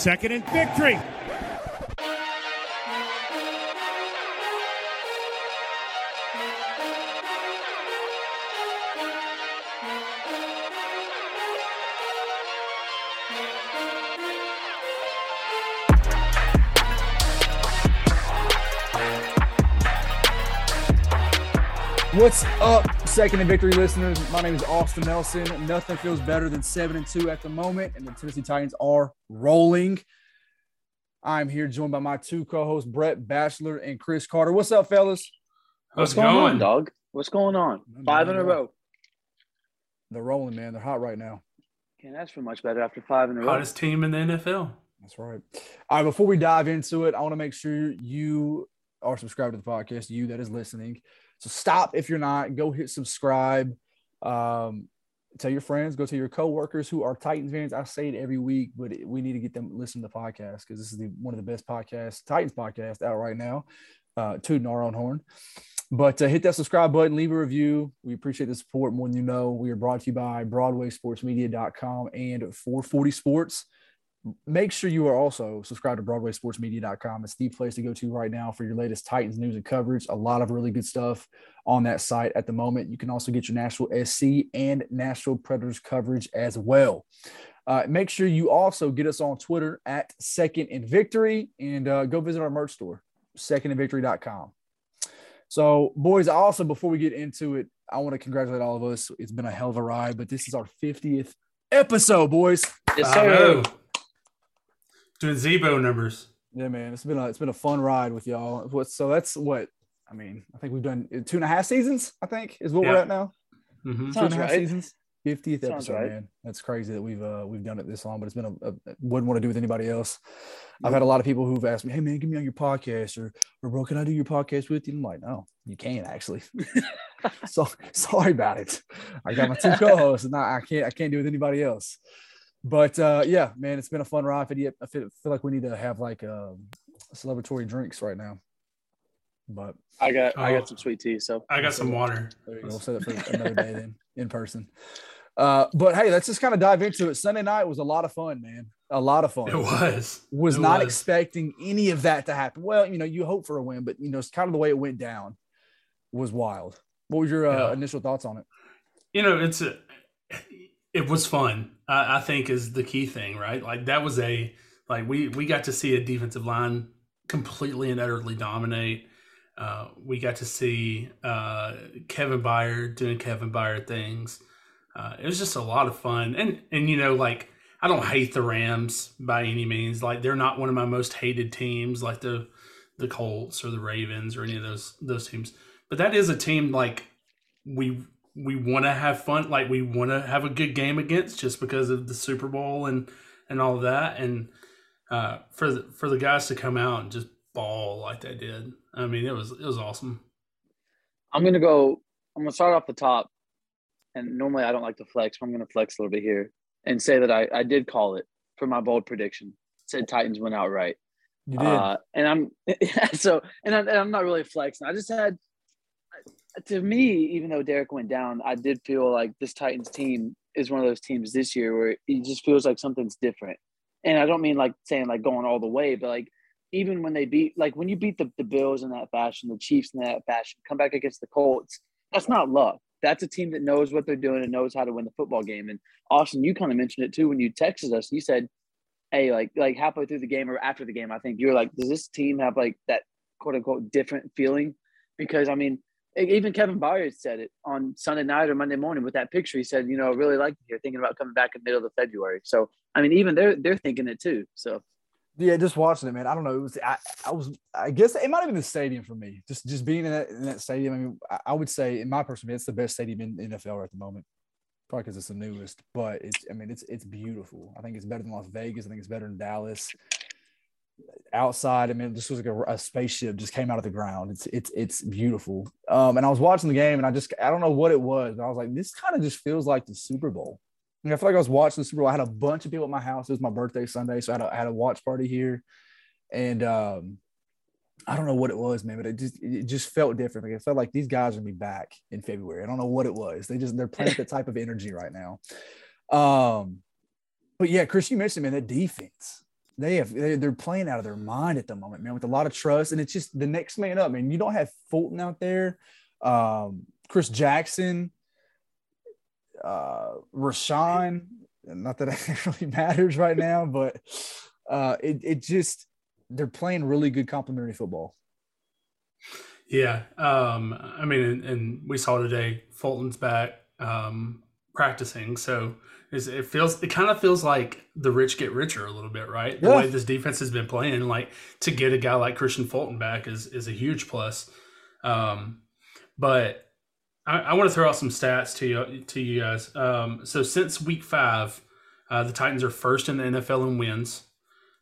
Second and victory. What's up, second and victory listeners? My name is Austin Nelson. Nothing feels better than seven and two at the moment, and the Tennessee Titans are rolling. I'm here joined by my two co-hosts, Brett Batchelor and Chris Carter. What's up, fellas? How's What's going going? on, dog? What's going on? Nothing, Five in a nothing. row. They're rolling, man. They're hot right now. Can't ask for much better after five in a row. Hottest team in the NFL. That's right. All right, before we dive into it, I want to make sure you are subscribed to the podcast, you that is listening. So stop if you're not, go hit subscribe. Um, tell your friends, go tell your coworkers who are Titans fans. I say it every week, but we need to get them to listen to the podcast because this is the, one of the best podcasts, Titans podcast out right now, uh, tooting our own horn. But uh, hit that subscribe button, leave a review. We appreciate the support more than you know. We are brought to you by BroadwaySportsMedia.com and 440 Sports make sure you are also subscribed to broadwaysportsmedia.com it's the place to go to right now for your latest titans news and coverage. A lot of really good stuff on that site at the moment. You can also get your nashville sc and nashville predators coverage as well. Uh, make sure you also get us on twitter at second and victory and uh, go visit our merch store secondandvictory.com so boys also before we get into it i want to congratulate all of us. It's been a hell of a ride but this is our 50th episode boys. Yes, sir. Bravo. Doing Zebo numbers. Yeah, man, it's been a it's been a fun ride with y'all. What so that's what I mean. I think we've done two and a half seasons. I think is what we're at now. hmm Two and Sounds a half right. seasons. Fiftieth Sounds episode, right. man. That's crazy that we've uh we've done it this long, but it's been a, a wouldn't want to do with anybody else. I've had a lot of people who've asked me, "Hey, man, get me on your podcast," or, "Or bro, can I do your podcast with you?" I'm like, "No, you can't actually." so sorry about it. I got my two co-hosts, and I, I can't I can't do it with anybody else. But uh, yeah, man, it's been a fun ride. I feel, I feel, feel like we need to have like um, celebratory drinks right now. But I got I Oh. got some sweet tea. So I got some water. there you go. We'll set it for another day then in person. Uh, but hey, let's just kind of dive into it. Sunday night was a lot of fun, man. A lot of fun. It was. was It not was. expecting any of that to happen. Well, you know, you hope for a win, but you know, it's kind of the way it went down was wild. What was your uh, Yeah. initial thoughts on it? You know, it's a, it was fun. I, I think is the key thing, right? Like that was a like we we got to see a defensive line completely and utterly dominate. Uh, we got to see uh, Kevin Byard doing Kevin Byard things. Uh, it was just a lot of fun, and and you know, like I don't hate the Rams by any means. Like they're not one of my most hated teams, like the the Colts or the Ravens or any of those those teams. But that is a team like we we want to have fun, like we want to have a good game against, just because of the Super Bowl and and all of that. And uh, for the, for the guys to come out and just ball like they did, I mean, it was it was awesome. I'm gonna go. I'm gonna start off the top. And normally I don't like to flex, but I'm gonna flex a little bit here and say that I I did call it for my bold prediction. Said Titans went outright. You did. Uh, and I'm so, and I'm, and I'm not really flexing. I just had, to me, even though Derek went down, I did feel like this Titans team is one of those teams this year where it just feels like something's different. And I don't mean like saying like going all the way, but like even when they beat, like when you beat the, the Bills in that fashion, the Chiefs in that fashion, come back against the Colts, that's not luck. That's a team that knows what they're doing and knows how to win the football game. And Austin, you kind of mentioned it too when you texted us. You said, hey, like like halfway through the game or after the game, I think you're like, does this team have like that quote unquote different feeling? Because I mean, even Kevin Byard said it on Sunday night or Monday morning with that picture. He said, you know, I really like it here, thinking about coming back in the middle of February. So I mean, even they're they're thinking it too. So Yeah, just watching it, man. I don't know. It was I, I was I guess it might have been the stadium for me. Just just being in that in that stadium. I mean, I, I would say in my personal it's the best stadium in NFL at the moment. Probably because it's the newest, but it's I mean it's it's beautiful. I think it's better than Las Vegas. I think it's better than Dallas. Outside, I mean, this was like a, a spaceship just came out of the ground. It's it's it's beautiful. Um, and I was watching the game, and I just I don't know what it was, but I was like, this kind of just feels like the Super Bowl. I, mean, I feel like I was watching the Super Bowl. I had a bunch of people at my house. It was my birthday Sunday, so I had a, I had a watch party here, and um, I don't know what it was, man, but it just it just felt different. Like it felt like these guys are be back in February. I don't know what it was. They just they're playing that type of energy right now. Um, but yeah, Chris, you mentioned man that defense. They have they- they're playing out of their mind at the moment, man, with a lot of trust, and it's just the next man up. Man, you don't have Fulton out there, um, Chris Jackson, uh, Rashawn. Not that it really matters right now, but uh, it it just they're playing really good complementary football. Yeah. Um, I mean, and, and we saw today Fulton's back um, practicing. So it feels, it kind of feels like the rich get richer a little bit, right? The way this defense has been playing, like to get a guy like Kristian Fulton back is, is a huge plus. Um, but I, I want to throw out some stats to you, to you guys. Um, so since week five, uh, the Titans are first in the NFL in wins.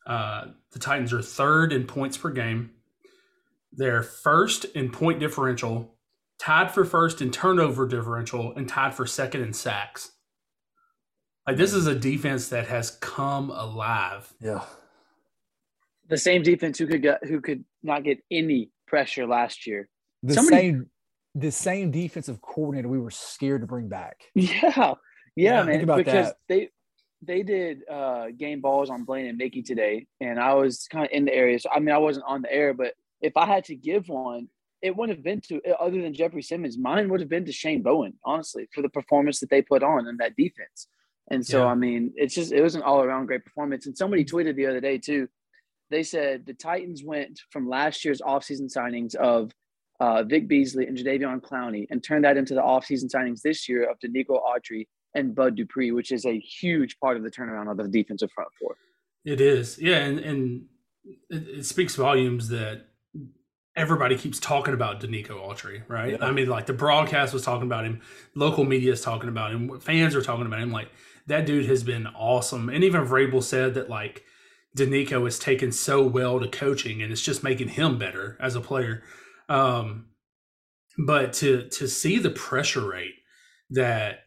Uh, the Titans are third in points per game. They're first in point differential, tied for first in turnover differential, and tied for second in sacks. Like this is a defense that has come alive. Yeah, The same defense who could get who could not get any pressure last year. the Somebody- same the same defensive coordinator we were scared to bring back. Yeah, yeah, Yeah, man. think about because that. they they did uh game balls on Blaine and Mickey today, and I was kind of in the area. So I mean, I wasn't on the air, but if I had to give one, it wouldn't have been to other than Jeffrey Simmons. Mine would have been to Shane Bowen, honestly, for the performance that they put on and that defense. And so, Yeah. I mean, it's just it was an all around great performance. And somebody tweeted the other day too. They said the Titans went from last year's offseason signings of uh, Vic Beasley and Jadeveon Clowney and turned that into the offseason signings this year of Denico Autry and Bud Dupree, which is a huge part of the turnaround of the defensive front four. It is, yeah, and and it, it speaks volumes that everybody keeps talking about Denico Autry, right? Yeah. I mean, like the broadcast was talking about him, local media is talking about him, fans are talking about him. Like that dude has been awesome, and even Vrabel said that like Denico has taken so well to coaching, and it's just making him better as a player. Um, but to to see the pressure rate that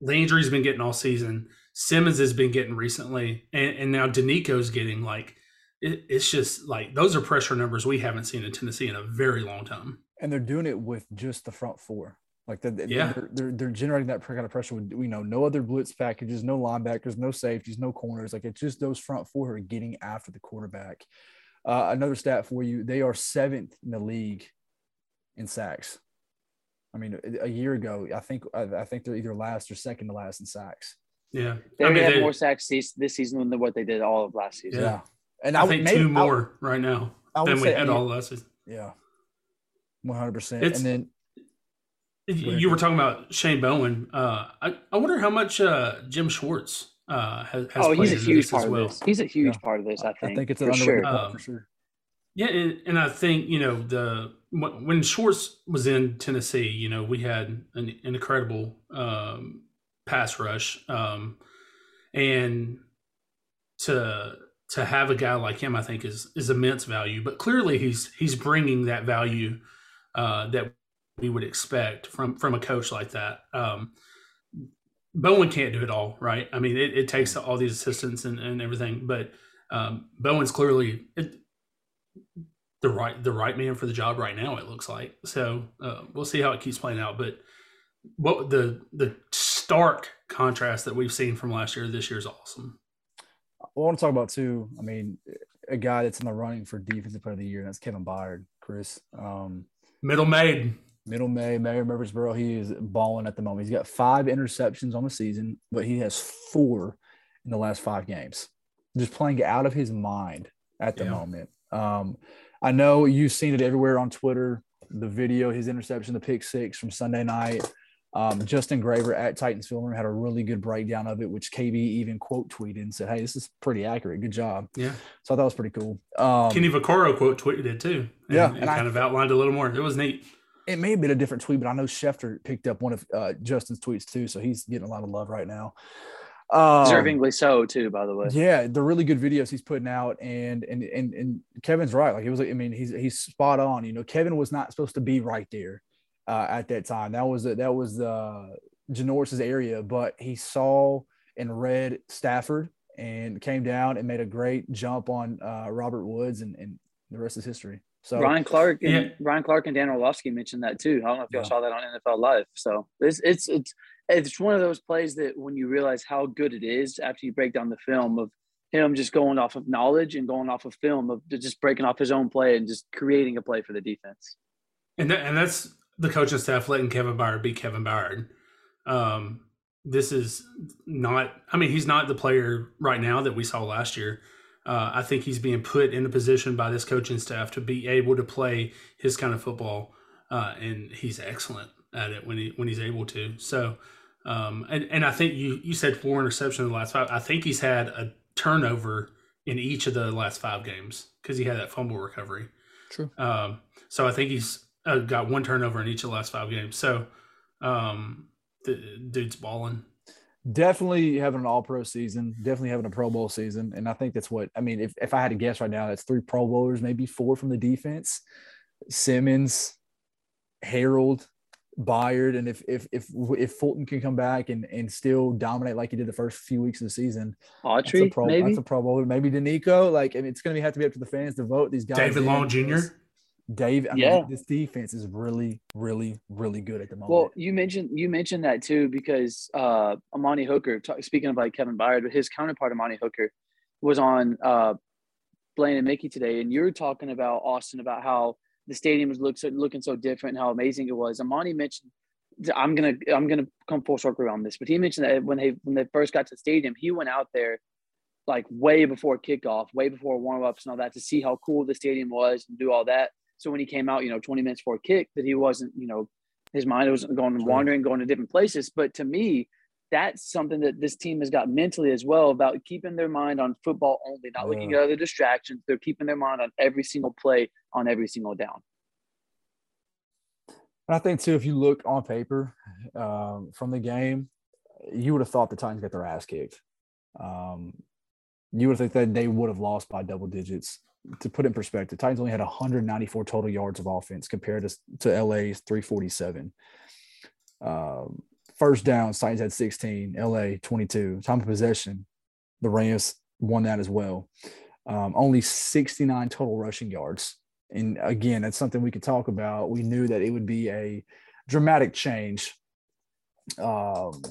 Landry's been getting all season, Simmons has been getting recently, and, and now Denico's getting like it, it's just like those are pressure numbers we haven't seen in Tennessee in a very long time. and they're doing it with just the front four. Like the, the- Yeah. they're, they're they're generating that kind of pressure with you know no other blitz packages, no linebackers, no safeties, no corners. Like it's just those front four are getting after the quarterback. Uh, another stat for you: they are seventh in the league in sacks. I mean, a- a year ago, I think I, I think they're either last or second to last in sacks. Yeah, They I already mean, have they- more sacks this, this season than what they did all of last season. Yeah. And I, would- think maybe- two I- more right now I than we say- had all last season. Yeah, one hundred percent. It's- And then ahead. You were talking about Shane Bowen. Uh, I, I wonder how much uh, Jim Schwartz uh, has, has Oh, played he's a huge this part as of well. this. He's a huge Yeah. part of this. I think. I think it's an for sure. part Um, for sure. Yeah, and, and I think you know the when when Schwartz was in Tennessee, you know we had an, an incredible um, pass rush, um, and to to have a guy like him, I think is is immense value. But clearly, he's he's bringing that value uh, that we would expect from from a coach like that. Um, Bowen can't do it all, right? I mean, it, it takes all these assistants and, and everything, but um, Bowen's clearly it, the right the right man for the job right now. It looks like so. Uh, we'll see how it keeps playing out. But what the the stark contrast that we've seen from last year to this year is awesome. I want to talk about too. I mean, a guy that's in the running for defensive player of the year, and that's Kevin Byard, Chris. Um, Middle made. middle May, Mayor Murfreesboro. He is balling at the moment. He's got five interceptions on the season, but he has four in the last five games. Just playing out of his mind at the Yeah. moment. Um, I know you've seen it everywhere on Twitter. The video, his interception, the pick six from Sunday night. Um, Justin Graver at Titans Film Room had a really good breakdown of it, which KB even quote tweeted and said, "Hey, this is pretty accurate. Good job." Yeah. So I thought it was pretty cool. Um, Kenny Vaccaro quote tweeted it too. And, Yeah, and, and I- kind of outlined a little more. It was neat. it may have been a different tweet, but I know Schefter picked up one of uh, Justin's tweets too, so he's getting a lot of love right now. Um, Deservingly so, too. By the way. yeah, the really good videos he's putting out, and and and and Kevin's right. Like it was, I mean, he's he's spot on. You know, Kevin was not supposed to be right there uh, at that time. That was that was uh, Janoris's area, but he saw and read Stafford and came down and made a great jump on uh, Robert Woods, and, and the rest is history. So Ryan Clark and Yeah. Ryan Clark and Dan Orlovsky mentioned that too. I don't know if y'all Yeah. saw that on NFL Live. So it's it's it's it's one of those plays that when you realize how good it is after you break down the film of him just going off of knowledge and going off of film of just breaking off his own play and just creating a play for the defense. And that, and that's the coaching staff letting Kevin Byard be Kevin Byard. Um, this is not. I mean, he's not the player right now that we saw last year. Uh, I think he's being put in a position by this coaching staff to be able to play his kind of football, uh, and he's excellent at it when he when he's able to. So, um, and and I think you you said four interceptions in the last five. I think he's had a turnover in each of the last five games because he had that fumble recovery. True. Um, so I think he's uh, got one turnover in each of the last five games. So, um, the dude's balling. Definitely having an all pro season, definitely having a Pro Bowl season. And I think that's what I mean. If, if I had to guess right now, that's three Pro Bowlers, maybe four from the defense. Simmons, Harold, Byard, and if if if if Fulton can come back and and still dominate like he did the first few weeks of the season, that's a Autry, pro, maybe. that's a Pro Bowler. Maybe Denico. Like I mean, it's going to have to be up to the fans to vote these guys. David in. Long Jr. Dave, I Yeah. mean, this defense is really, really, really good at the moment. Well, you mentioned you mentioned that too because uh, Amani Hooker, t- speaking of like Kevin Byard, but his counterpart Amani Hooker was on uh, Blaine and Mickey today, and you were talking about Austin about how the stadium was look so, looking so different, and how amazing it was. Amani mentioned, I'm gonna I'm gonna come full circle around this, but he mentioned that when they when they first got to the stadium, he went out there like way before kickoff, way before warm ups and all that to see how cool the stadium was and do all that. So when he came out, you know, 20 minutes before kick, that he wasn't, you know, his mind wasn't going wandering, going to different places. But to me, that's something that this team has got mentally as well about keeping their mind on football only, not looking at other distractions. They're keeping their mind on every single play, on every single down. And I think too, if you look on paper um, from the game, you would have thought the Titans got their ass kicked. Um, you would think that they would have lost by double digits. To put in perspective, Titans only had 194 total yards of offense compared to, to LA's 347. Um, first down, Titans had 16, LA 22. Time of possession, the Rams won that as well. Um, only 69 total rushing yards. And again, that's something we could talk about. We knew that it would be a dramatic change um,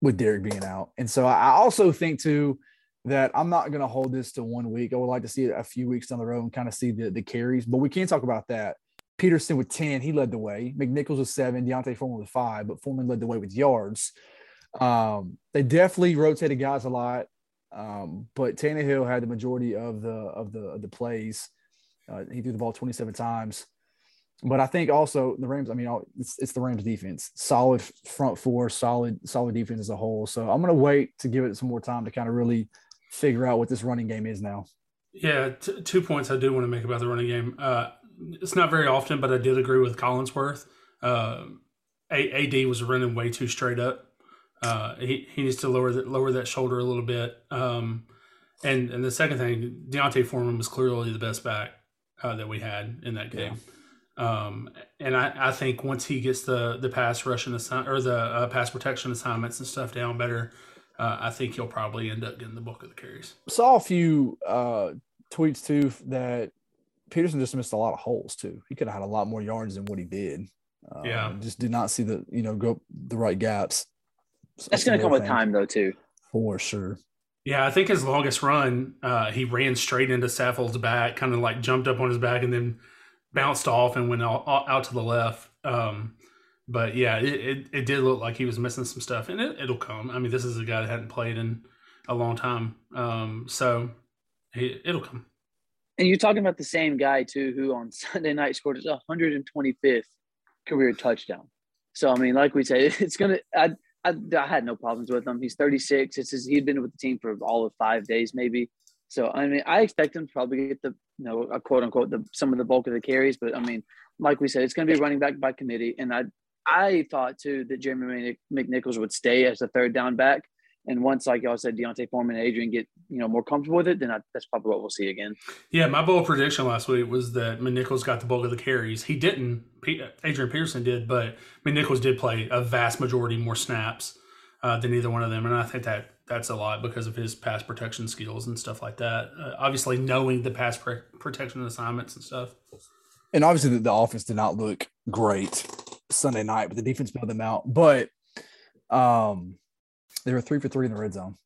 with Derek being out. And so I also think, too, that I'm not going to hold this to one week. I would like to see it a few weeks down the road and kind of see the, the carries, but we can't talk about that. Peterson with 10, he led the way. McNichols with seven, D'Onta Foreman with five, but Foreman led the way with yards. Um, they definitely rotated guys a lot, um, but Tannehill had the majority of the of the of the plays. Uh, he threw the ball 27 times. But I think also the Rams, I mean, it's, it's the Rams defense, solid front four, solid, solid defense as a whole. So I'm going to wait to give it some more time to kind of really figure out what this running game is now. Yeah, t- two points I do want to make about the running game. Uh, it's not very often, but I did agree with Collinsworth. Uh, A- AD was running way too straight up. Uh, he, he needs to lower that lower that shoulder a little bit. Um, and and the second thing, D'Onta Foreman was clearly the best back uh, that we had in that game. Um, and I, I think once he gets the the pass rushing assign or the uh, pass protection assignments and stuff down better, uh, I think he'll probably end up getting the bulk of the carries. Saw a few uh, tweets too that Peterson just missed a lot of holes too. He could have had a lot more yards than what he did. Um, Yeah. Just did not see the, you know, go the right gaps. So That's going to come with time, though, too. For sure. Yeah, I think his longest run, uh, he ran straight into Saffold's back, kind of like jumped up on his back and then bounced off and went out, out to the left. Um, but yeah, it, it, it did look like he was missing some stuff, and it, it'll come. I mean, this is a guy that hadn't played in a long time, um, so it, it'll come. And you're talking about the same guy, too, who on Sunday night scored his 125th career touchdown. So, I mean, like we said, it's to, I, I, had no problems with him. He's 36. It's his, he'd been with the team for all of five days, maybe. So, I mean, I expect him to probably get the, you know, quote unquote, the, some of the bulk of the carries. But, I mean, like we said, it's going to be running back by committee. And I, I thought, too, that Jeremy McNichols would stay as a third down back. And once, like y'all said, D'Onta Foreman and Adrian get, you know, more comfortable with it, then I, that's probably what we'll see again. Yeah, my bold prediction last week was that McNichols got the bulk of the carries. He didn't. Adrian Peterson did, but McNichols did play a vast majority more snaps uh, than either one of them, and I think that that's a lot because of his pass protection skills and stuff like that. Uh, obviously, knowing the pass pre- protection assignments and stuff. and obviously the, the offense did not look great Sunday night, but the defense bailed them out. But um, they were three for three in the red zone.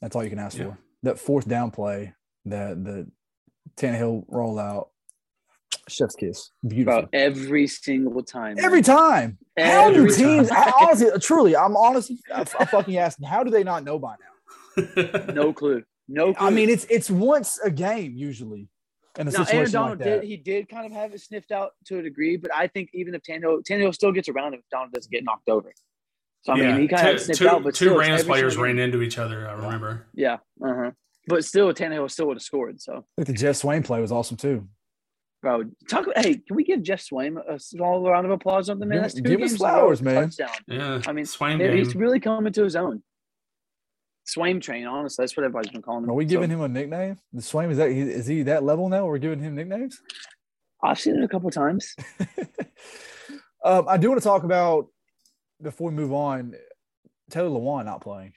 That's all you can ask Yeah. for. that fourth down play, that the Tannehill rollout, chef's kiss, beautiful. Bro, every single time. Every time. How do Every teams? I, honestly, truly, I'm honestly, I, I fucking asking, how do they not know by now? No clue. No clue. I mean, it's it's once a game usually in a now Aaron Donald like that. did he did kind of have it sniffed out to a degree, but I think even if Tannehill Tannehill still gets around if Donald doesn't get knocked over. So I mean, he kind of two, sniffed two, out, but two still, Rams players single game- ran into each other. I remember. Yeah, uh huh. But still, Tannehill still would have scored. So, I think the Geoff Swaim play was awesome too. bro, talk. Hey, can we give Geoff Swaim a small round of applause on the man? Give- That's two give him games flowers, man. Touchdown. Yeah, I mean, Swaim Yeah, game. he's really coming to his own. Swaim train, honestly, that's what everybody's been calling him. Are we giving So, him a nickname? The Swaim is that is he that level now? We're giving him nicknames. I've seen it a couple times. um, I do want to talk about before we move on. Taylor Lewan not playing.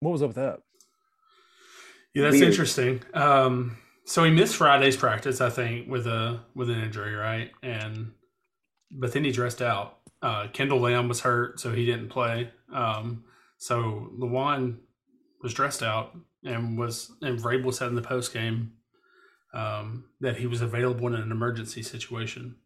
What was up with that? Yeah, that's Weird. interesting. Um, so he missed Friday's practice, I think, with a with an injury, right? And but then he dressed out. Uh, Kendall Lamm was hurt, so he didn't play. Um, so Lewan was dressed out and was and Vrabel said in the post game um, that he was available in an emergency situation.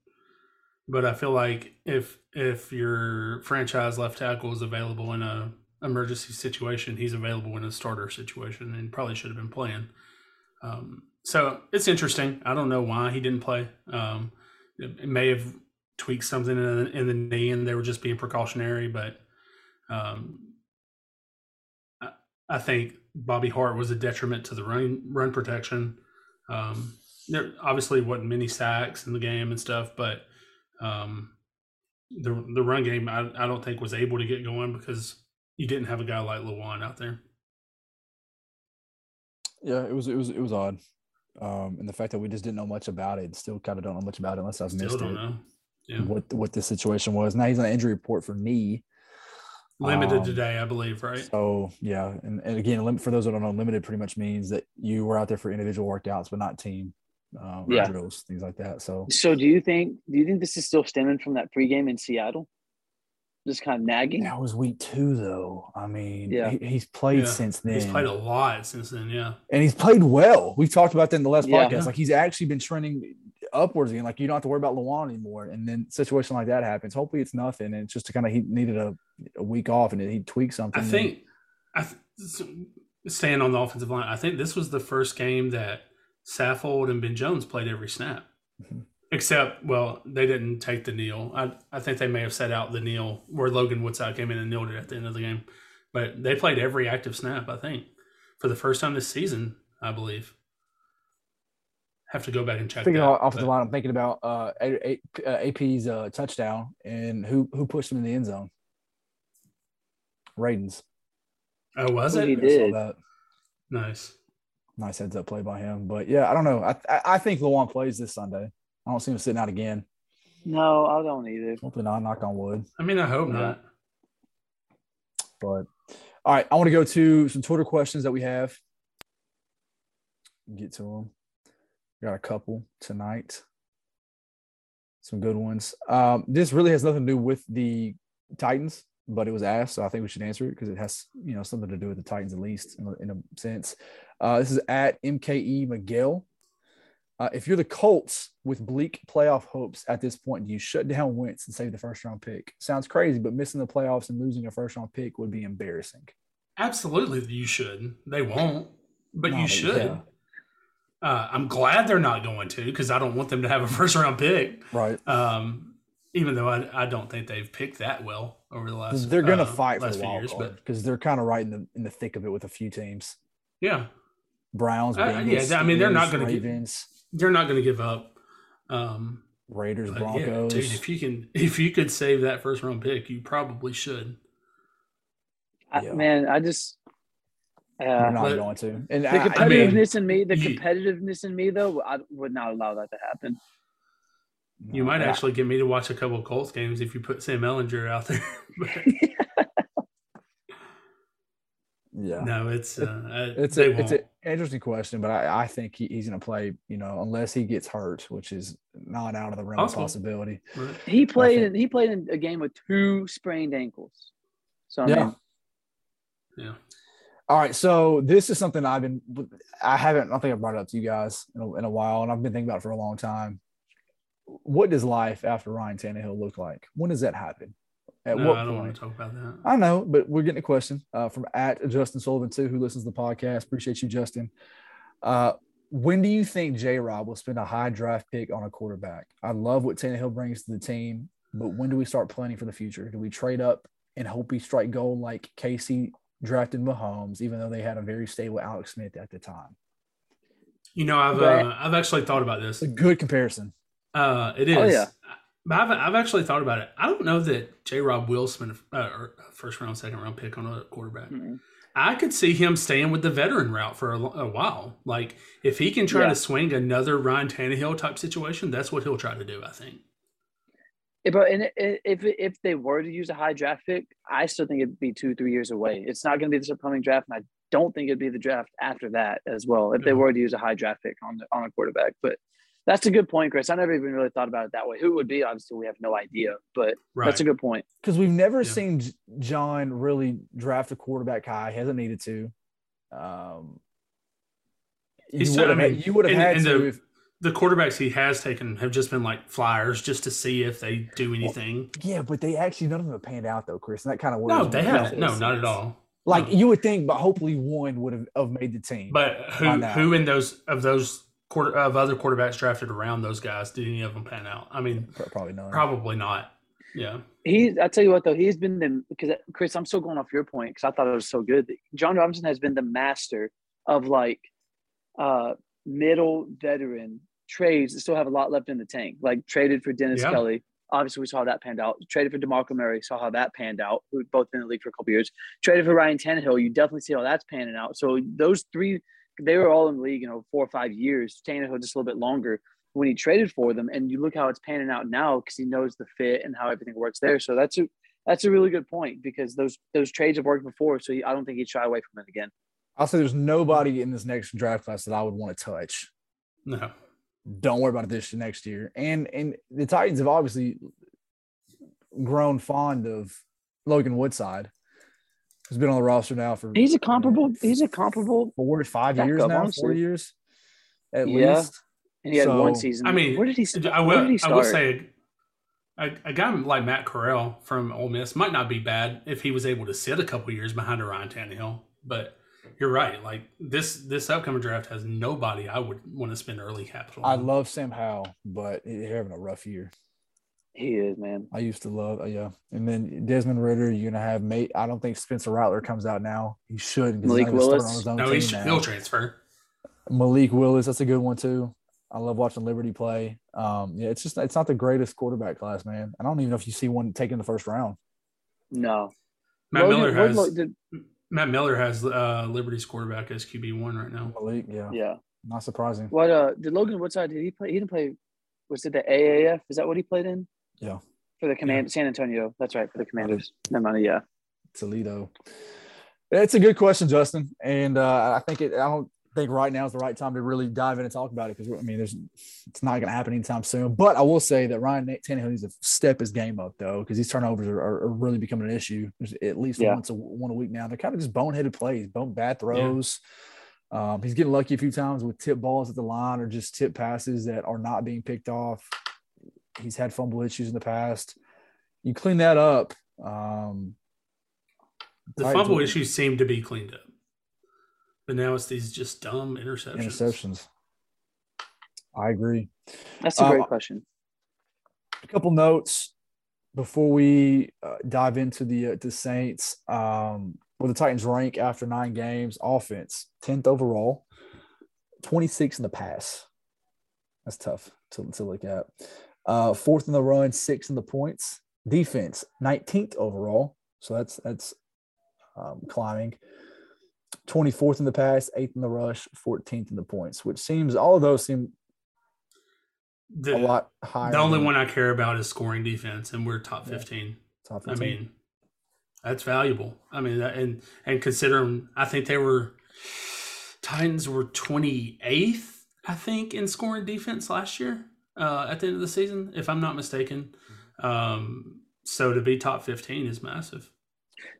But I feel like if if your franchise left tackle is available in a emergency situation, he's available in a starter situation and probably should have been playing. Um, so it's interesting. I don't know why he didn't play. Um, it, it may have tweaked something in the, in the knee and they were just being precautionary, but um, I, think Bobby Hart was a detriment to the run run protection. Um, there obviously wasn't many sacks in the game and stuff, but um, the the run game I, I don't think was able to get going because you didn't have a guy like Lewan out there. Yeah, it was it was it was odd. Um, and the fact that we just didn't know much about it, still kind of don't know much about it unless I've Still missed don't it. know. Yeah, What what the situation was. Now he's on an injury report for knee. Limited Um, today, I believe, right? So yeah, and, and again, lim- for those that don't know, limited pretty much means that you were out there for individual workouts, but not team um, Yeah. drills, things like that. So So, do you think do you think this is still stemming from that pregame in Seattle? Just kind of nagging. that was week two, though. I mean, Yeah. he, he's played Yeah. since then, He's played a lot since then. Yeah, and he's played well. We've talked about that in the last Yeah. podcast. Like he's actually been trending upwards again. Like you don't have to worry about Lewan anymore. And then situation like that happens. Hopefully, it's nothing. And it's just to kind of he needed a, a week off, and he tweaked something. I think I th- staying on the offensive line. I think this was the first game that Saffold and Ben Jones played every snap, Mhm. except well, they didn't take the kneel. I I think they may have set out the kneel where Logan Woodside came in and kneeled it at the end of the game, but they played every active snap. I think for the first time this season, I believe. Have to go back and check. Speaking that, of off the line, I'm thinking about uh, A- A- uh, AP's uh, touchdown and who who pushed him in the end zone. Raidens. Oh, was it? he did. that. Nice. Nice heads up play by him. But yeah, I don't know. I I, I think Lewan plays this Sunday. I don't see him sitting out again. No, I don't either. Hopefully not. Knock on wood. I mean, I hope Yeah. not. But all right, I want to go to some Twitter questions that we have. Get to them. Got a couple tonight. Some good ones. Um, this really has nothing to do with the Titans, but it was asked, so I think we should answer it because it has you know something to do with the Titans at least in a, in a sense. Uh, this is at MKE Miguel. Uh, if you're the Colts with bleak playoff hopes at this point, do you shut down Wentz and save the first round pick? Sounds crazy, but missing the playoffs and losing a first round pick would be embarrassing. Absolutely, you should. They won't, but No, you should. yeah. Uh, I'm glad they're not going to because I don't want them to have a first round pick. Right. Um, even though I, I don't think they've picked that well over the last. They're going to uh, fight for last the few wild card because they're kind of right in the in the thick of it with a few teams. yeah, Browns, Uh, Bengals, yeah, I mean, they're not gonna get- Ravens, they're not going to give up. Um, Raiders, but yeah, Broncos. dude, if you can, if you could save that first round pick, you probably should. I, Yeah. Man, I just they're uh, not but- going to. And the I- I mean, competitiveness in me, the competitiveness in me though, I would not allow that to happen. You might I- actually get me to watch a couple of Colts games if you put Sam Ehlinger out there. Yeah. no, it's uh, It's a, it's won't. an interesting question, but I, I think he, he's going to play, you know, unless he gets hurt, which is not out of the realm of possibility. Right. He played. think- he played in a game with two sprained ankles. So I Yeah. mean, Yeah. All right, so this is something I've been, I haven't, I don't think I brought it up to you guys in a, in a while, and I've been thinking about it for a long time. What does life after Ryan Tannehill look like? When does that happen? At no, what I don't want to talk about that. I know, but we're getting a question uh, from at Justin Sullivan too, who listens to the podcast. Appreciate you, Justin. Uh, when do you think J. Rob will spend a high draft pick on a quarterback? I love what Tannehill brings to the team, but when do we start planning for the future? Do we trade up and hope we strike gold like Casey drafted Mahomes, even though they had a very stable Alex Smith at the time? You know, I've uh, I've actually thought about this. A good comparison. Uh, it is. Oh, yeah. But I've, I've actually thought about it. I don't know that J. Rob will spend a uh, first round, second round pick on a quarterback. Mm-mm. I could see him staying with the veteran route for a, a while. Like if he can try Yeah. to swing another Ryan Tannehill type situation, that's what he'll try to do. I think. Yeah, but and i- if if they were to use a high draft pick, I still think it'd be two three years away. It's not going to be this upcoming draft, and I don't think it'd be the draft after that as well. If they Mhm. were to use a high draft pick on the, on a quarterback, but that's a good point, Chris. I never even really thought about it that way. Who it would be? Obviously, we have no idea, but Right. that's a good point. Because we've never Yeah. seen Jon really draft a quarterback high. He hasn't needed to. Um, you would have I mean, you would have had and to the- if, the quarterbacks he has taken have just been like flyers just to see if they do anything. yeah, but they actually none of them have panned out though, Chris. And that kind of no, they haven't. No, not at all. Like No. you would think, but hopefully one would have, have made the team. But who who in those of those quarter of other quarterbacks drafted around those guys did any of them pan out? I mean, probably not. probably not. Yeah. He, I tell you what though, he's been the because Chris, I'm still going off your point because I thought it was so good. Jon Robinson has been the master of like uh middle veteran trades that still have a lot left in the tank. Like traded for Dennis Yeah. Kelly. Obviously, we saw that panned out. Traded for DeMarco Murray, saw how that panned out. Who'd both been in the league for a couple years. Traded for Ryan Tannehill, you definitely see how that's panning out. So those three, they were all in the league, you know, four or five years. Tannehill just a little bit longer when he traded for them, and you look how it's panning out now because he knows the fit and how everything works there. So that's a that's a really good point because those those trades have worked before. So I don't think he'd shy away from it again. I'll say there's nobody in this next draft class that I would want to touch. No. Don't worry about it this next year. And and the Titans have obviously grown fond of Logan Woodside, who's been on the roster now for He's a comparable. He's a comparable. four to five years now, honestly. four years at Yeah. least. And he had one season. I mean, where did he? st- I where will. did he I will say, a, a guy like Matt Corral from Ole Miss might not be bad if he was able to sit a couple years behind a Ryan Tannehill. But you're right. Like this, this upcoming draft has nobody I would want to spend early capital. I on. love Sam Howell, but they're having a rough year. he is man. I used to love, uh, yeah. And then Desmond Ridder, you're gonna have mate. I don't think Spencer Rattler comes out now. He should. 'cause he's Malik not Willis? on his own no, team he should, now. he'll transfer. Malik Willis, that's a good one too. I love watching Liberty play. Um, yeah, it's just it's not the greatest quarterback class, man. I don't even know if you see one taking the first round. No. Matt Logan- Miller has lo- did- Matt Miller has uh, Liberty's quarterback as QB one right now. Malik, yeah, yeah. not surprising. What uh did Logan Woodside did he play? He didn't play. Was it the AAF? Is that what he played in? Yeah. For the command San Antonio. That's right for the Commanders. No money, Yeah. Toledo. It's a good question, Justin, and uh, I think it. I don't think right now is the right time to really dive in and talk about it because I mean, there's it's not going to happen anytime soon. But I will say that Ryan Tannehill needs to step his game up though because these turnovers are, are, are really becoming an issue. There's at least Yeah. once a one a week now. They're kind of just boneheaded plays, bone bad throws. Um, he's getting lucky a few times with tip balls at the line or just tip passes that are not being picked off. He's had fumble issues in the past. You clean that up. Um, The fumble issues seem to be cleaned up, but now it's these just dumb interceptions. interceptions. I agree. That's a Uh, great question. A couple notes before we uh, dive into the uh, the Saints. Um, where the Titans rank after nine games, offense tenth overall, twenty six in the pass. That's tough to, to look at. Uh, fourth in the run, sixth in the points. Defense nineteenth overall, so that's that's um, climbing. 24th in the pass, eighth in the rush, 14th in the points, which seems all of those seem The, a lot higher. the only one I care about is scoring defense, and we're top Yeah. fifteen. top I mean, that's valuable. I mean, that- and and considering, I think they were Titans were twenty eighth, I think, in scoring defense last year uh, at the end of the season, if I'm not mistaken. Um, so to be top fifteen is massive.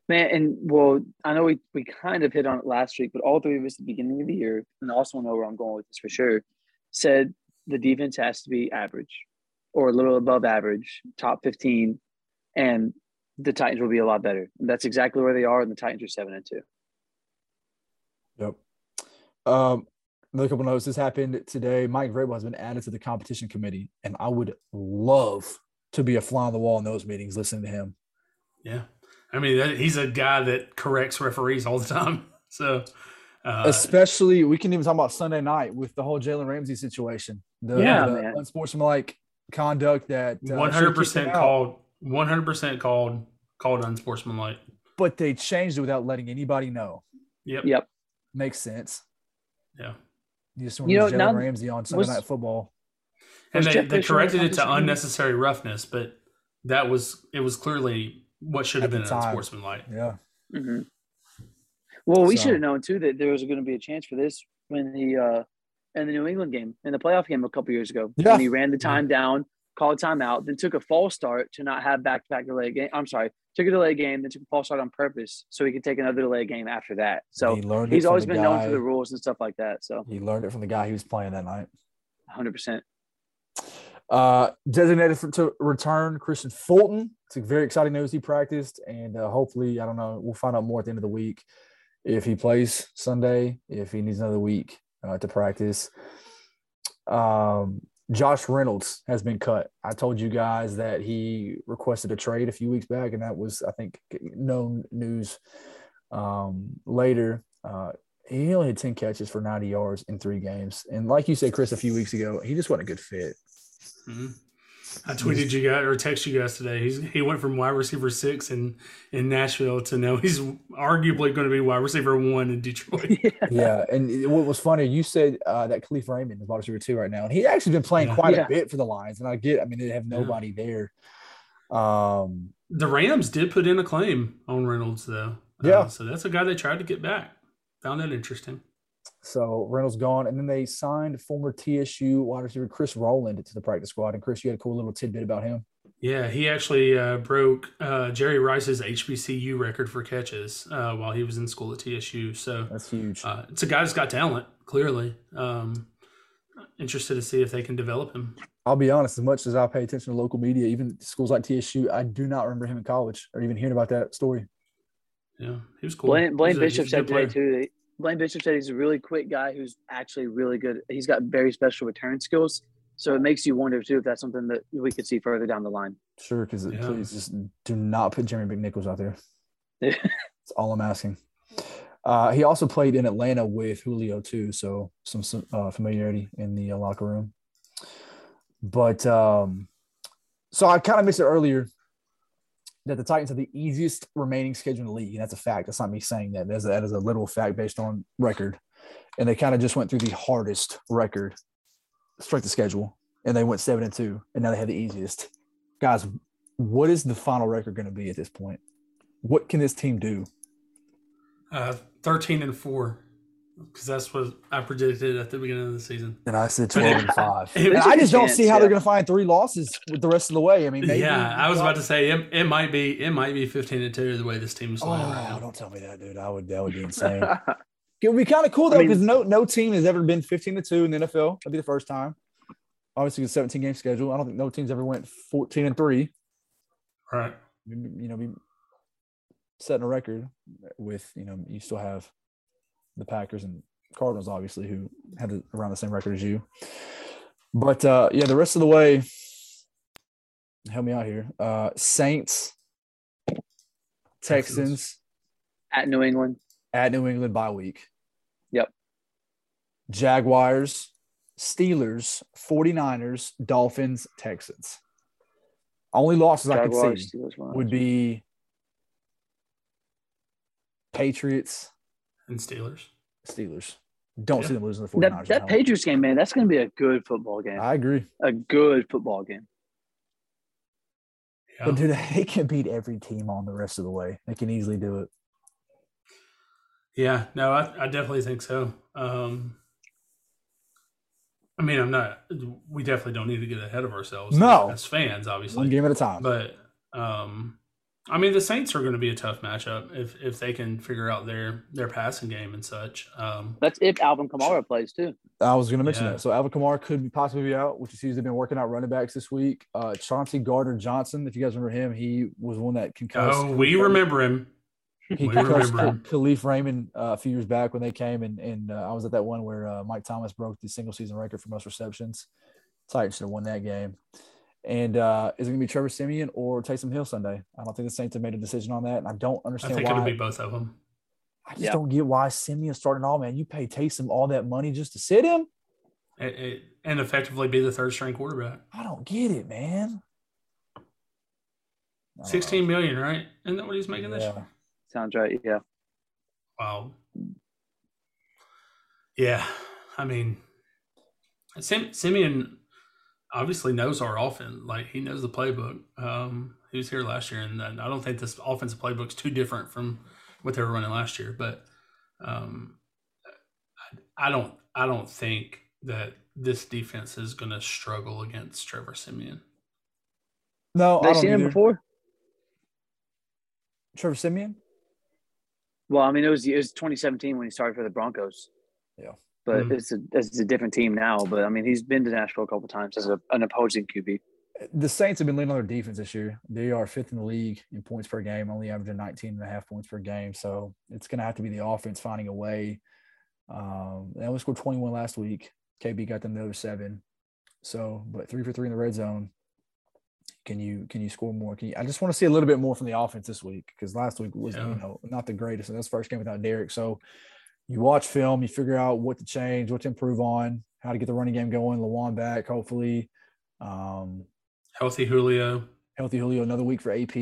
Man, and well, I know we, we kind of hit on it last week, but all three of us at the beginning of the year, and I also know where I'm going with this for sure, said the defense has to be average or a little above average, top 15, and the Titans will be a lot better. And that's exactly where they are, and the Titans are seven and two. Yep. Um, another couple notes. This happened today. Mike Vrabel has been added to the competition committee, and I would love to be a fly on the wall in those meetings, listening to him. Yeah, I mean that, he's a guy that corrects referees all the time. So, uh, especially we can even talk about Sunday night with the whole Jalen Ramsey situation. The, Yeah, the man. unsportsmanlike conduct that uh, one should've hundred kicked percent called. One hundred percent called. Called unsportsmanlike. but they changed it without letting anybody know. Yep. Yep. Makes sense. Yeah. You just want You to know, Jalen Ramsey on Sunday was- Night Football. And they, they Fisher on the corrected it to unnecessary roughness, but that was it was clearly what should have At the been time. unsportsmanlike. Yeah. hmm Well, we So- should have known too that there was going to be a chance for this when the uh in the New England game in the playoff game a couple years ago Yeah. when he ran the time down, called a timeout, then took a false start to not have back to back delay game. I'm sorry, took a delay game, then took a false start on purpose so he could take another delay game after that. So he learned he's always the been known guy- for the rules and stuff like that. So He learned it from the guy he was playing that night. 100. percent Uh, designated for, to return Kristian Fulton. It's very exciting news. He practiced, and uh, hopefully, I don't know. We'll find out more at the end of the week if he plays Sunday, if he needs another week uh, to practice. Um, Josh Reynolds has been cut. I told you guys that he requested a trade a few weeks back, and that was, I think, known news um, later. Uh, he only had 10 catches for 90 yards in three games. And like you said, Chris, a few weeks ago, he just wasn't a good fit. Mhm. I tweeted you guys or texted you guys today. He's he went from wide receiver six in in Nashville to now he's arguably going to be wide receiver one in Detroit. yeah, and what was funny, you said uh, that Kalif Raymond is wide receiver two right now, and he's actually been playing Yeah. quite Yeah. a bit for the Lions. And I get, I mean, they have Yeah. nobody there. Um, The Rams did put in a claim on Reynolds though. Uh, Yeah. so that's a guy they tried to get back. Found that interesting. So Reynolds gone, and then they signed former TSU wide receiver Chris Rowland to the practice squad. And Chris, you had a cool little tidbit about him. Yeah, he actually uh, broke uh, Jerry Rice's HBCU record for catches uh, while he was in school at TSU. So That's huge. uh, it's a guy that's got talent, clearly. Um, interested to see if they can develop him. I'll be honest, as much as I pay attention to local media, even schools like TSU, I do not remember him in college or even hearing about that story. Yeah, he was cool. Blaine, Blaine He's a- Bishop a said good today player. too. That- Blaine Bishop said he's a really quick guy who's actually really good. He's got very special return skills. So it makes you wonder too if that's something that we could see further down the line. Sure, because Yeah. please just do not put Jeremy McNichols out there. That's all I'm asking. Uh, he also played in Atlanta with Julio too, so some, some uh, familiarity in the uh, locker room. But um, so I kind of missed it earlier that the Titans have the easiest remaining schedule in the league, and that's a fact. That's not me saying that. That is a, that is a literal fact based on record. And they kind of just went through the hardest record strength of schedule, and they went seven and two, and now they have the easiest. Guys, what is the final record going to be at this point? What can this team do? Uh, 13 and 4, because that's what I predicted at the beginning of the season. And I said 12 and 5. And I just don't chance, see how yeah. they're going to find three losses with the rest of the way. I mean, maybe. yeah, I was about to say it, it might be it might be 15 and 2 the way this team is Oh, playing right don't tell me that, dude. I would. That would be insane. it would be kind of cool though, I mean- because no no team has ever been 15 to two in the NFL. That'd be the first time. Obviously, it's a 17 game schedule. I don't think no teams ever went 14 and three. Right. You know, be setting a record with you know you still have the Packers and Cardinals, obviously, who had the, around the same record as you. But uh, yeah, the rest of the way, help me out here. Uh, Saints, Texans, At New England. at New England by week. Yep. Jaguars, Steelers, 49ers, Dolphins, Texans. Only losses I could see Steelers, would be Patriots, And Steelers. Steelers. Don't Yeah. see them losing the 49ers. that, that. Patriots game, man. That's going to be a good football game. I agree. A good football game. Yeah. But dude, they can beat every team on the rest of the way. They can easily do it. Yeah, no, I, I definitely think so. Um, I mean, I'm not. We definitely don't need to get ahead of ourselves. No. as fans, obviously. One game at a time. But um, I mean, the Saints are going to be a tough matchup if if they can figure out their their passing game and such. Um, That's if Alvin Kamara plays too. I was going to mention Yeah. that. So Alvin Kamara could possibly be out, which is he's been working out running backs this week. Uh, Chauncey Gardner Johnson, if you guys remember him, he was one that concussed. oh, we remember him. He we concussed remember. Kalif Raymond uh, a few years back when they came, and and uh, I was at that one where uh, Mike Thomas broke the single season record for most receptions. Titans should have won that game. And uh, is it going to be Trevor Siemian or Taysom Hill Sunday? I don't think the Saints have made a decision on that, and I don't understand. I think why. it'll be both of them. I just Yeah. don't get why Siemian starting all man. You pay Taysom all that money just to sit him. It, it, and effectively be the third string quarterback. I don't get it, man. I don't know. Sixteen million, right? Isn't that what he's making this year? Sounds right. Yeah. Wow. Yeah, I mean, Sim- Siemian obviously knows our offense. Like he knows the playbook. Um, he was here last year, and I don't think this offensive playbook's too different from what they were running last year. But um, I, I don't, I don't think that this defense is going to struggle against Trevor Siemian. No, I They don't seen him before? Trevor Siemian. Well, I mean, it was it was 2017 when he started for the Broncos. Yeah. But Mhm. it's a it's a different team now. But I mean, he's been to Nashville a couple times as a, an opposing QB. The Saints have been leaning on their defense this year. They are fifth in the league in points per game, only averaging 19 and a half points per game. So it's going to have to be the offense finding a way. Um, they only scored 21 last week. KB got them the other seven. So, but three for three in the red zone. Can you can you score more? Can you, I just want to see a little bit more from the offense this week because last week was Yeah. you know not the greatest, and that's the first game without Derek. So you watch film, you figure out what to change, what to improve on, how to get the running game going. Lewan back, hopefully. Um, Healthy Julio. healthy Julio, another week for AP,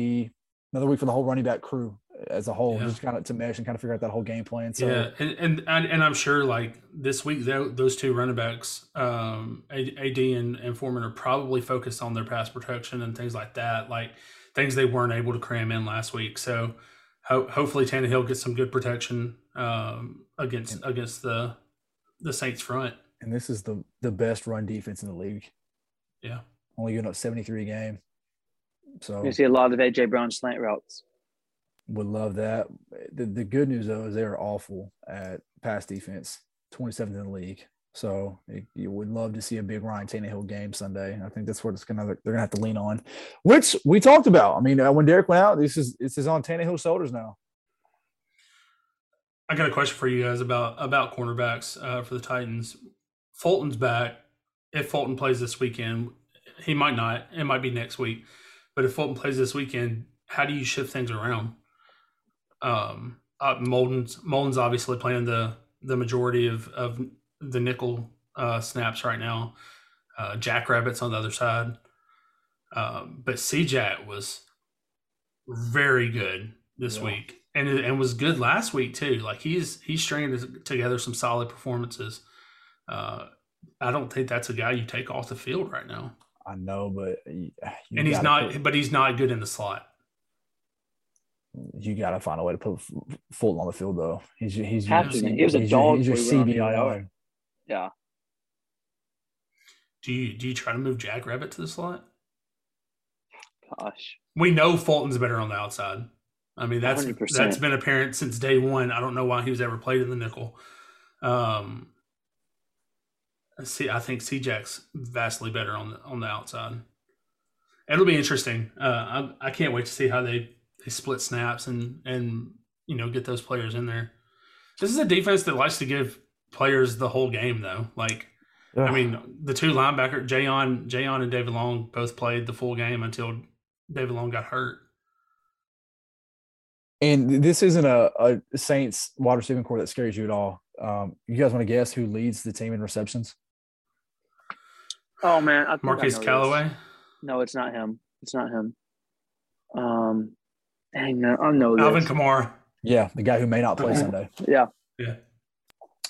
another week for the whole running back crew as a whole, Yeah. just kind of to mesh and kind of figure out that whole game plan. So yeah, and, and and and I'm sure like this week tho- those two running backs, um, AD and, and Foreman are probably focused on their pass protection and things like that, like things they weren't able to cram in last week. So ho- hopefully Tannehill gets some good protection um, against against the the Saints front. and this is the the best run defense in the league. Yeah. Only giving up 73 a game. So You see a lot of AJ Brown slant routes. would love that. The, the good news though is they're awful at pass defense, 27th in the league. So it- you would love to see a big Ryan Tannehill game Sunday. I think that's what it's gonna they're gonna have to lean on, which we talked about. I mean, uh, when Derek went out, this is this is on Tannehill's shoulders now. I got a question for you guys about about cornerbacks uh, for the Titans. Fulton's back. If Fulton plays this weekend, he might not. It might be next week. But if Fulton plays this weekend, how do you shift things around? Um, uh, Molden's Molden's obviously playing the the majority of of the nickel uh, snaps right now. Uh, Jackrabbits on the other side, um, but CJat was very good this Yeah. week, and and was good last week too. Like he's he's stringing together some solid performances. Uh, I don't think that's a guy you take off the field right now, I know, but you, you and he's not. put- but he's not good in the slot. you got to find a way to put F- Fulton on the field, though. He's your- he's Have your, to. He was a he's your- dog He's your before he went on the CB1. IR. Yeah. Do you do you try to move Jackrabbit to the slot? Gosh. We know Fulton's better on the outside. I mean that's 100%. that's been apparent since day one. I don't know why he was ever played in the nickel. Um, see, I think C-Jack's vastly better on the on the outside. It'll be interesting. Uh, I, I can't wait to see how they, they split snaps and and you know get those players in there. This is a defense that likes to give players the whole game, though. Like I mean, the two linebacker, Jayon, Jayon and David Long both played the full game until David Long got hurt. And this isn't a, a Saints wide receiving corps that scares you at all. Um, you guys want to guess who leads the team in receptions? Oh man, I think I Marquez know this. Callaway. No, it's not him. It's not him. Um, dang, no, I know this. Alvin Kamara. Yeah, the guy who may not play. Sunday. yeah, Yeah.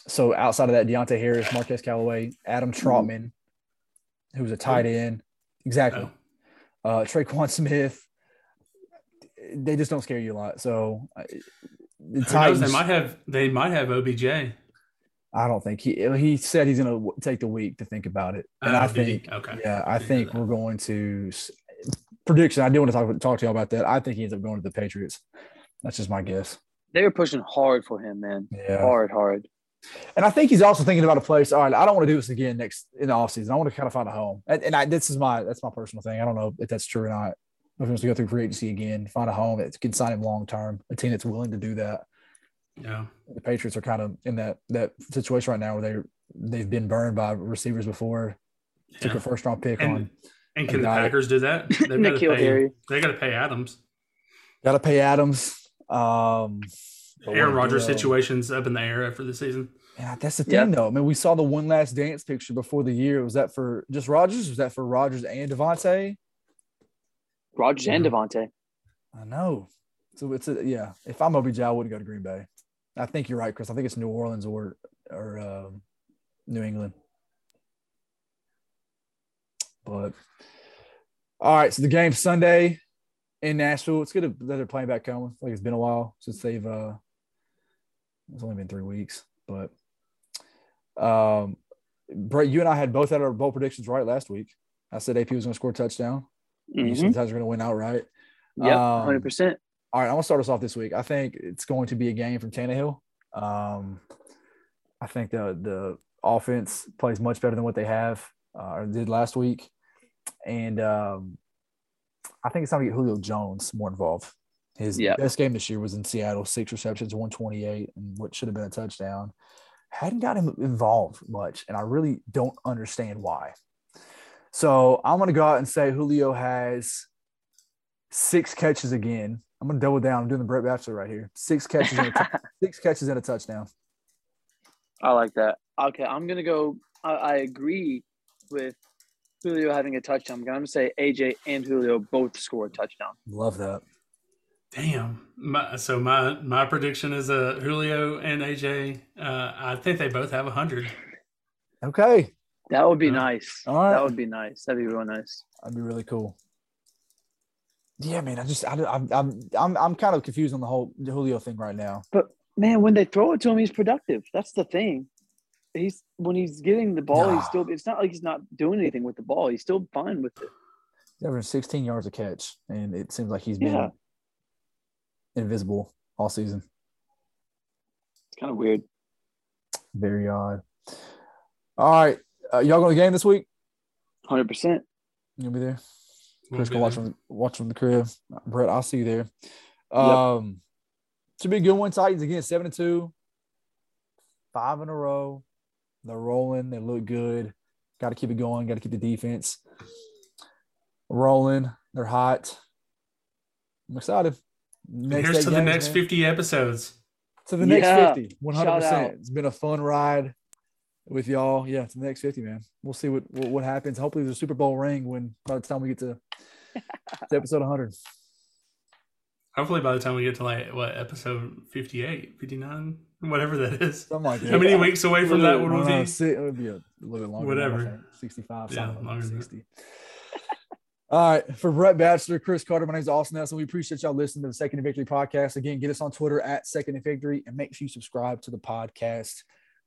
So outside of that, Deonte Harris, Marquez Callaway, Adam Mm-hmm. Trautman, who's a tight end. Exactly. Oh. Uh, Tre'Quan Smith. They just don't scare you a lot. So the Who knows? They might have. They might have OBJ. I don't think he he said he's going to take the week to think about it, and Oh, I think Okay. yeah, I think we're going to prediction. I do want to talk talk to y'all about that. I think he ends up going to the Patriots. That's just my guess. They were pushing hard for him, man. Yeah. Hard, hard. And I think he's also thinking about a place. All right, I don't want to do this again next in the offseason. I want to kind of find a home. And, and I, this is my that's my personal thing. I don't know if that's true or not. If he wants to go through free agency again, find a home that can sign him long term, a team that's willing to do that. Yeah. The Patriots are kind of in that that situation right now where they they've been burned by receivers before. Took a first round pick And, on. and can the. Packers do that? They've got to pay. Harry. They got to pay Adams. Got to pay Adams. Um, but Aaron Rodgers' situation's up in the air after the season. Yeah, that's the Yeah. thing, though. I mean, we saw the one last dance picture before the year. Was that for just Rodgers? Was that for Rodgers and Davante? Rodgers and. Davante. I know. So it's a yeah. If I'm OBJ, I wouldn't go to Green Bay. I think you're right, Chris. I think it's New Orleans or or um, New England. But all right, so the game Sunday in Nashville. It's good that they're playing back home. Like it's been a while since they've. uh It's only been three weeks, but um, Brett, you and I had both had our bowl predictions right last week. I said AP was going to score a touchdown. You Mhm. said the Titans were going to win outright. Yep, Um, hundred percent. All right, I'm gonna start us off this week. I think it's going to be a game from Tannehill. Um, I think the the offense plays much better than what they have uh, or did last week, and um, I think it's time to get Julio Jones more involved. His Yeah. best game this year was in Seattle, six receptions, 128, and what should have been a touchdown. Hadn't got him involved much, and I really don't understand why. So I'm gonna go out and say Julio has six catches again. I'm gonna double down. I'm doing the Brett Bachelor right here. Six catches, and a six catches and a touchdown. I like that. Okay, I'm gonna go. I, I agree with Julio having a touchdown. I'm gonna say AJ and Julio both score a touchdown. Love that. Damn. My, so my my prediction is uh, Julio and AJ. Uh, I think they both have a hundred. Okay, That would be Yeah. nice. Right. That would be nice. That'd be real nice. that'd be really cool. Yeah, man. I just I, I'm I'm I'm I'm kind of confused on the whole Julio thing right now. But man, when they throw it to him, he's productive. That's the thing. He's when he's getting the ball, Nah. he's still. It's not like he's not doing anything with the ball. He's still fine with it. He's averaging 16 yards a catch, and it seems like he's been Yeah. invisible all season. It's kind of weird. Very odd. All right, uh, y'all going to the game this week? Hundred percent. You gonna be there? We'll Chris be can watch from watch from the crib. Brett, I'll see you there. Um, should be a good one. Titans again, seven and two, five in a row. They're rolling. They look good. Got to keep it going. Got to keep the defense rolling. They're hot. I'm excited. Next Here's eight to the next man. 50 episodes. To the next Yeah. 50. 100%. It's been a fun ride with y'all. Yeah, to the next 50, man. We'll see what, what, what happens. Hopefully, there's a Super Bowl ring when by the time we get to, to episode 100. Hopefully, by the time we get to like what episode 58, 59, whatever that is. Something like that. How many weeks away from that would we be? si- it would be a little bit longer. Whatever. Than that, I think. 65, Yeah, something like longer that, than 60. All right. For Brett Bachelor, Chris Carter, my name is Austin Nelson. We appreciate y'all listening to the Second and Victory podcast. Again, get us on Twitter at Second and Victory and make sure you subscribe to the podcast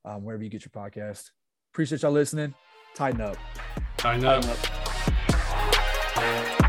um, wherever you get your podcast. Appreciate y'all listening. Tighten up. Tighten up. Tighten up.